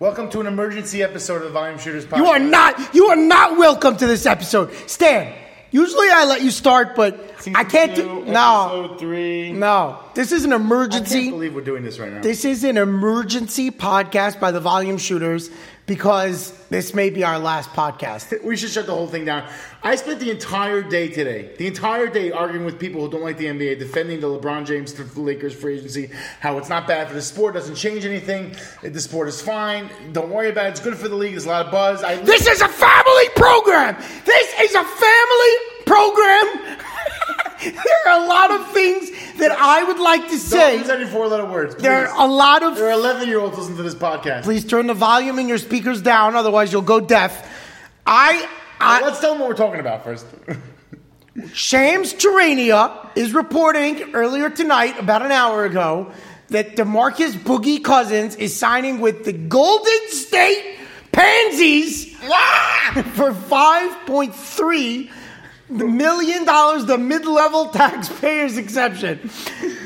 Welcome to an emergency episode of the Volume Shooters podcast. You are not. You are not welcome to this episode, Stan. Usually I let you start, but Season I can't two, do. No, three. no. This is an I can't emergency. believe we're doing this right now. This is an emergency podcast by the Volume Shooters because this may be our last podcast. We should shut the whole thing down. I spent the entire day today, the entire day arguing with people who don't like the NBA, defending the LeBron James to the Lakers free agency, how it's not bad for the sport, doesn't change anything, the sport is fine, don't worry about it, it's good for the league, there's a lot of buzz. I This is a family program. This is a family program. there are a lot of things that I would like to don't say. use any four-letter words. Please. There are a lot of there are 11-year-olds listening to this podcast. Please turn the volume in your speakers down, otherwise you'll go deaf. I, I Let's tell them what we're talking about first. Shams Charania is reporting earlier tonight, about an hour ago, that Demarcus Boogie Cousins is signing with the Golden State Pansies for five point three million dollars, the mid-level taxpayers exception.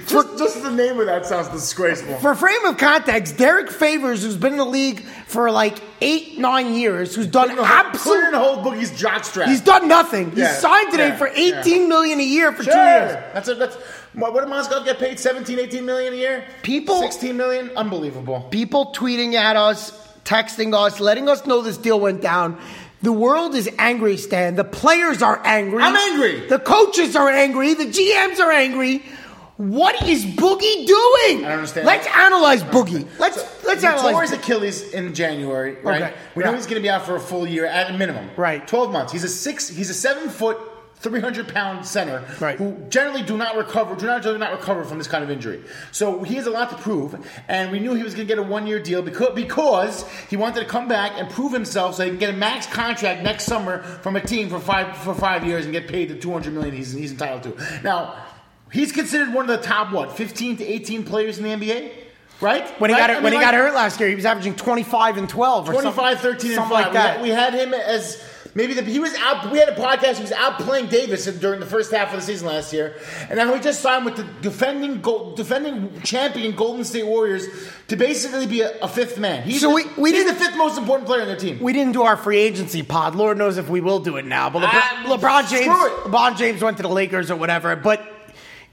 just, just the name of that sounds disgraceful. For frame of context, Derrick Favors, who's been in the league for like eight, nine years, who's done absolutely hold Boogie's jockstrap. He's done nothing. He's Yeah, signed today yeah, for yeah. eighteen million a year for Sure. two years. That's a, that's what, did Moscow get paid? 17, 18 million a year? People- 16 million? Unbelievable. People tweeting at us, texting us, letting us know this deal went down. The world is angry, Stan. The players are angry. I'm angry. The coaches are angry. The GMs are angry. What is Boogie doing? I don't understand. Let's analyze Boogie. Let's let's He tore his Achilles in January, right? Okay, We yeah. know he's going to be out for a full year at a minimum. Right. Twelve months. He's a six. He's a seven foot, three hundred pound center Right. who generally do not recover. Do not do not recover from this kind of injury. So he has a lot to prove, and we knew he was going to get a one year deal because because he wanted to come back and prove himself, so he can get a max contract next summer from a team for five for five years and get paid the two hundred million he's, he's entitled to. Now. He's considered one of the top what, fifteen to eighteen players in the NBA, right? when he Right? got I when mean, he like- got hurt last year, he was averaging twenty five and twelve. Or 25, something, 13, and 5. something like that. We, had, we had him as maybe the, he was out. We had a podcast. He was out playing Davis during the first half of the season last year, and now he just signed with the defending gold, defending champion Golden State Warriors to basically be a, a fifth man. He's, So the, we- we he's the fifth most important player on their team. We didn't do our free agency pod. Lord knows if we will do it now. But LeBron, Ah, LeBron James. LeBron James went to the Lakers or whatever. But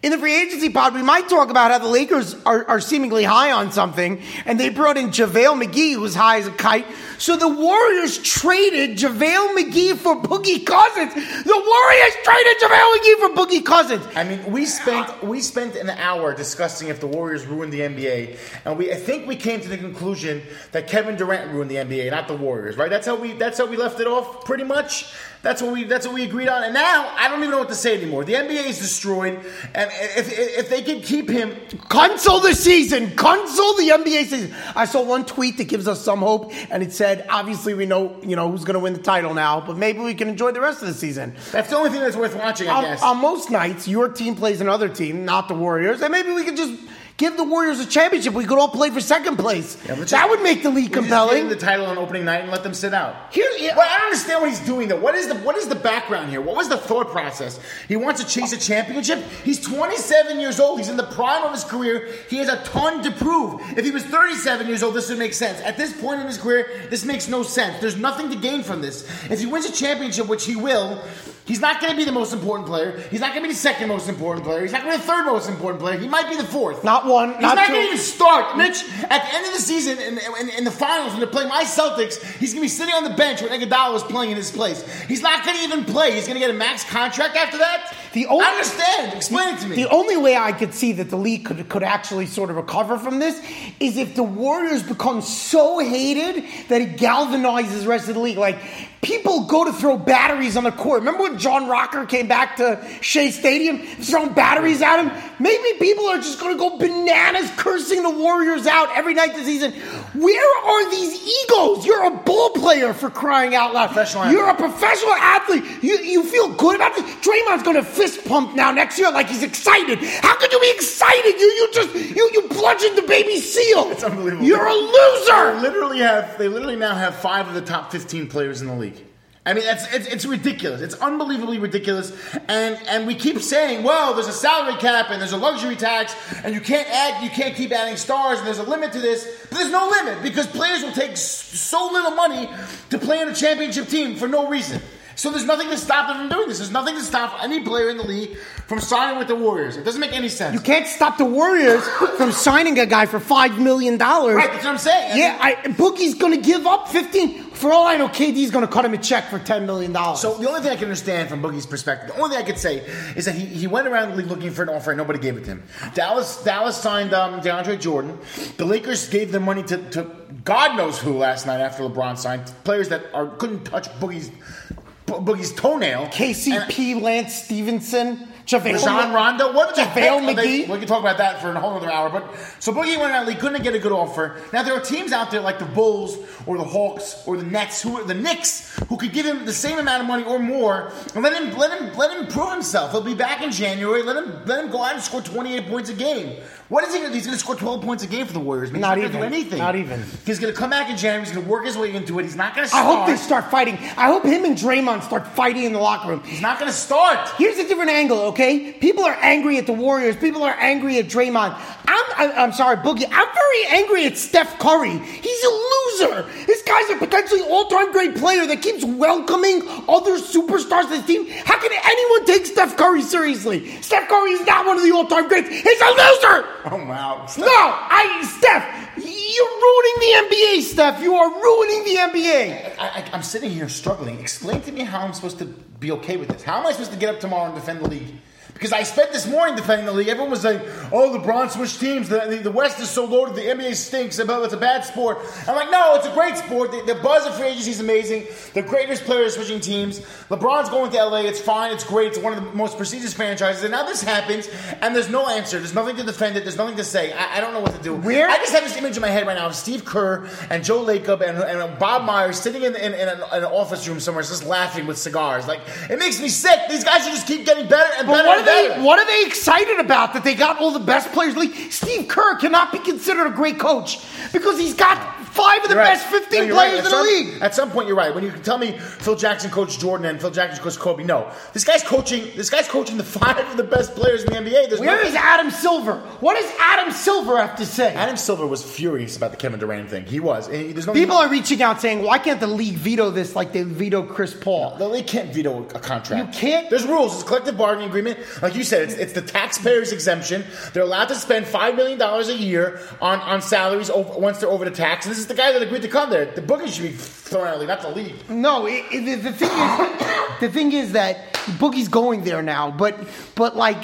in the free agency pod, we might talk about how the Lakers are, are seemingly high on something, and they brought in JaVale McGee, who's high as a kite. So the Warriors traded JaVale McGee for Boogie Cousins. The Warriors traded JaVale McGee for Boogie Cousins. I mean, we spent we spent an hour discussing if the Warriors ruined the NBA, and we I think we came to the conclusion that Kevin Durant ruined the NBA, not the Warriors. Right? That's how we that's how we left it off, pretty much. That's what we that's what we agreed on. And now I don't even know what to say anymore. The NBA is destroyed, and if if, if they can keep him, Cancel the season. Cancel the NBA season. I saw one tweet that gives us some hope, and it said, "Obviously, we know you know who's going to win the title now, but maybe we can enjoy the rest of the season." that's the only thing that's worth watching. I On, guess. on most nights, your team plays another team, not the Warriors, and maybe we could just give the Warriors a championship. We could all play for second place. Yeah, that just- would make the league compelling. the title on opening night and let them sit out. Here- yeah. Well, I don't understand what he's doing though. What is the what is the background here? What was the thought process? He wants to chase a championship. He's 27 years old. He's in the prime of his career. He has a ton to prove. If he was 37 years old, this would make sense. At this point in his career, this makes no sense. There's nothing to gain from this. If he wins a championship, which he will. He's not going to be the most important player. He's not going to be the second most important player. He's not going to be the third most important player. He might be the fourth. Not one, He's not not going to even start, Mitch. At the end of the season, in, in, in the finals, when they're playing my Celtics, he's going to be sitting on the bench when Iguodala is playing in his place. He's not going to even play. He's going to get a max contract after that. The only- I understand. Explain it to me. The only way I could see that the league could, could actually sort of recover from this is if the Warriors become so hated that it galvanizes the rest of the league. Like, people go to throw batteries on the court. Remember when John Rocker came back to Shea Stadium, throwing batteries at him? Maybe people are just going to go bananas cursing the Warriors out every night this season. Where are these egos? You're a ball player for crying out loud. Professional. You're a professional athlete. You, you feel good about this? Draymond's going to fist pump now next year like he's excited. How could you be excited? You you just you you bludgeoned the baby seal. It's unbelievable. You're a They loser. literally have. They literally now have five of the top 15 players in the league. I mean, that's it's, it's ridiculous. It's unbelievably ridiculous. And and we keep saying, well, there's a salary cap and there's a luxury tax, and you can't add, you can't keep adding stars, and there's a limit to this. But there's no limit because players will take so little money to play in a championship team for no reason. So there's nothing to stop them from doing this. There's nothing to stop any player in the league from signing with the Warriors. It doesn't make any sense. You can't stop the Warriors from signing a guy for five million dollars. Right, that's what I'm saying. Yeah, I, Boogie's going to give up fifteen. For all I know, KD's going to cut him a check for ten million dollars. So the only thing I can understand from Boogie's perspective, the only thing I could say is that he, he went around the league looking for an offer and nobody gave it to him. Dallas Dallas signed um, DeAndre Jordan. The Lakers gave the money to, to God knows who last night after LeBron signed players that are couldn't touch Boogie's Boogie's toenail. KCP, Lance Stephenson. JaVale Rajon Rondo. What the JaVale McGee? we can talk about that for a whole other hour. But so Boogie went out. He couldn't get a good offer. Now there are teams out there like the Bulls or the Hawks or the Nets, who are the Knicks, who could give him the same amount of money or more, and let him let him let him prove himself. He'll be back in January. Let him let him go out and score 28 points a game. What is he going to do? He's going to score 12 points a game for the Warriors. He's not even. do anything. Not even. He's going to come back in January. He's going to work his way into it. He's not going to start. I hope they start fighting. I hope him and Draymond start fighting in the locker room. He's not going to start. Here's a different angle, okay? People are angry at the Warriors. People are angry at Draymond. I'm, I'm sorry, Boogie. I'm very angry at Steph Curry. He's a loser. This guy's a potentially all-time great player that keeps welcoming other superstars to the team. How can anyone take Steph Curry seriously? Steph Curry is not one of the all-time greats. He's a loser. Oh wow. No, I Steph, you're ruining the NBA, Steph. You are ruining the NBA. I, am sitting here struggling. Explain to me how I'm supposed to be okay with this. How am I supposed to get up tomorrow and defend the league? Because I spent this morning defending the league. Everyone was like, oh, LeBron switched teams. The, the, the, West is so loaded. The NBA stinks. It's a bad sport. I'm like, no, it's a great sport. The, the buzz of free agency is amazing. The greatest players switching teams. LeBron's going to LA. It's fine. It's great. It's one of the most prestigious franchises. And now this happens, and there's no answer. There's nothing to defend it. There's nothing to say. I, I don't know what to do. Where? I just have this image in my head right now of Steve Kerr and Joe Lacob and, and Bob Myers sitting in, in, in, an, in, an, office room somewhere just laughing with cigars. Like, it makes me sick. These guys should just keep getting better and but better better. They, what are they excited about that they got all the best players in the league. Steve Kerr cannot be considered a great coach because he's got five of the right. best 15 no, players right. in the league. At some point, you're right. When you tell me Phil Jackson coached Jordan and Phil Jackson coached Kobe, no. This guy's coaching. This guy's coaching the five of the best players in the NBA. There's Where is Adam Silver? What does Adam Silver have to say? Adam Silver was furious about the Kevin Durant thing. He was. There's no People are reaching out saying, "Why can't the league veto this like they veto Chris Paul?" No, the league can't veto a contract. You can't. There's rules. It's a collective bargaining agreement. Like you said, it's, it's the taxpayers' exemption. They're allowed to spend five million dollars a year on, on salaries over, once they're over the tax. And this is the guy that agreed to come there. The Boogie should be thrown out of the league, not the league. No, it, it, the thing is, the thing is that Boogie's going there now, but but like.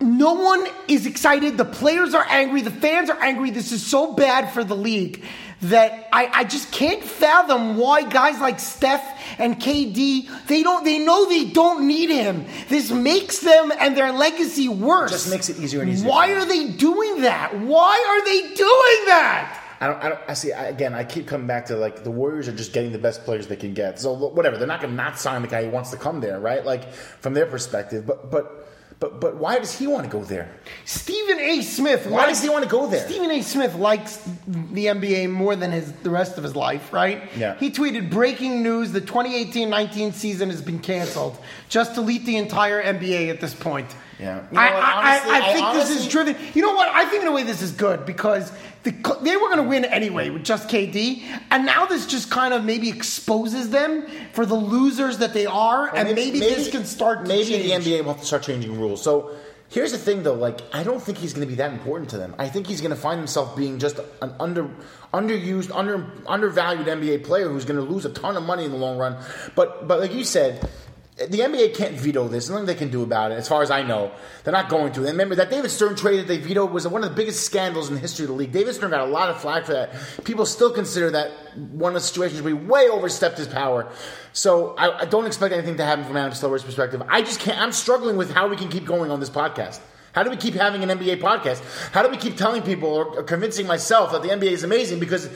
No one is excited. The players are angry. The fans are angry. This is so bad for the league that I, I just can't fathom why guys like Steph and KD they don't they know they don't need him. This makes them and their legacy worse. It just makes it easier and easier. Why are they doing that? Why are they doing that? I don't. I don't. I see. I, again, I keep coming back to like the Warriors are just getting the best players they can get. So whatever, they're not going to not sign the guy who wants to come there, right? Like from their perspective. But but but but why does he want to go there? Stephen A. Smith. Why likes, does he want to go there? Stephen A. Smith likes the NBA more than his the rest of his life, right? Yeah. He tweeted breaking news: the 2018-19 season has been canceled. Just delete the entire NBA at this point. Yeah. You know I, what, honestly, I, I, think I honestly, this is driven. You know what? I think in a way this is good because the, they were going to win anyway with just KD, and now this just kind of maybe exposes them for the losers that they are, and maybe, maybe, this can start. maybe change. the NBA will have to start changing rules. So. Here's the thing, though. Like, I don't think he's going to be that important to them. I think he's going to find himself being just an under, underused, under, undervalued NBA player who's going to lose a ton of money in the long run. But, but like you said, the NBA can't veto this. Nothing they can do about it, as far as I know. They're not going to. And remember, that David Stern trade that they vetoed was one of the biggest scandals in the history of the league. David Stern got a lot of flack for that. People still consider that one of the situations where he way overstepped his power. So I, I don't expect anything to happen from Adam Silver's perspective. I just can't. I'm struggling with how we can keep going on this podcast. How do we keep having an NBA podcast? How do we keep telling people or convincing myself that the NBA is amazing? Because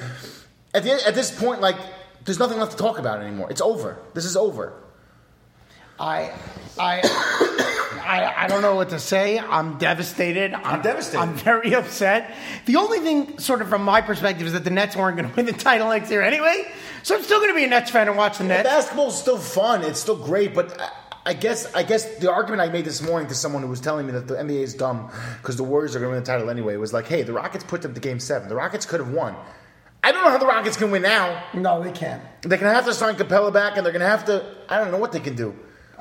at, the, at this point, like, there's nothing left to talk about anymore. It's over. This is over. I, I, I, I don't know what to say. I'm devastated. I'm, devastated. I'm very upset. The only thing, sort of from my perspective, is that the Nets weren't going to win the title next year anyway. So I'm still going to be a Nets fan and watch the Nets. Basketball's still fun. It's still great, but I- I guess I guess the argument I made this morning to someone who was telling me that the NBA is dumb because the Warriors are going to win the title anyway was like, hey, the Rockets put them to Game Seven. The Rockets could have won. I don't know how the Rockets can win now. No, they can't. They're going to have to sign Capela back, and they're going to have to. I don't know what they can do.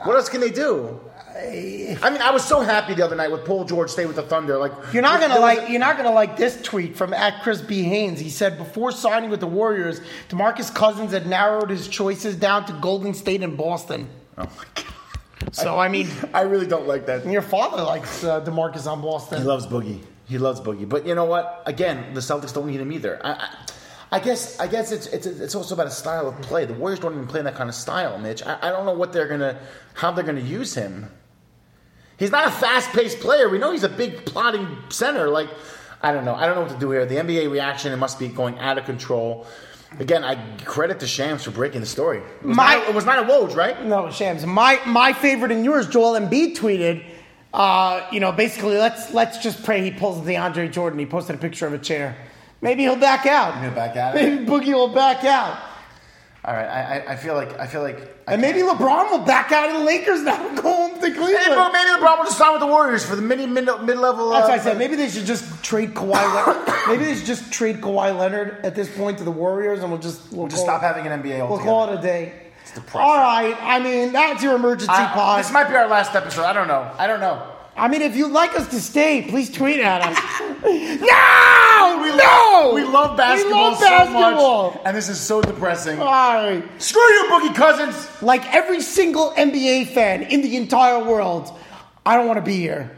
What else can they do? I mean, I was so happy the other night with Paul George stay with the Thunder. Like You're not gonna like. You're not gonna like this tweet from at Chris B Haynes. He said before signing with the Warriors, Demarcus Cousins had narrowed his choices down to Golden State and Boston. Oh my god! So I mean, I really don't like that. your father likes uh, Demarcus on Boston. He loves Boogie. He loves Boogie. But you know what? Again, the Celtics don't need him either. I, I, I guess. I guess it's it's it's also about a style of play. The Warriors don't even play in that kind of style, Mitch. I, I don't know what they're gonna, how they're gonna use him. He's not a fast-paced player. We know he's a big plotting center. Like, I don't know. I don't know what to do here. The NBA reaction it must be going out of control. Again, I credit the Shams for breaking the story. It was, My- not, it was not a Woj, right? No, Shams. My my favorite and yours, Joel Embiid tweeted. Uh, you know, basically, let's let's just pray he pulls DeAndre Jordan. He posted a picture of a chair. Maybe he'll back out. He'll back out? Maybe Boogie will back out. All right. I, I, I feel like I feel like. I And maybe LeBron will back out of the Lakers now and go home to Cleveland. maybe maybe LeBron will just sign with the Warriors for the mid mid mid level. That's what I uh, said. Maybe they should just trade Kawhi. Leonard. maybe they should just trade Kawhi Leonard at this point to the Warriors, and we'll just we'll, We'll just stop having an NBA We'll call it a day. depressing. All right. I mean, that's your emergency I- pod. this might be our last episode. I don't know. I don't know. I mean, if you'd like us to stay, please tweet at us. no, We no. love, we love basketball, We love basketball. so much, and this is so depressing. Right. Screw you, Boogie Cousins. Like every single NBA fan in the entire world, I don't want to be here.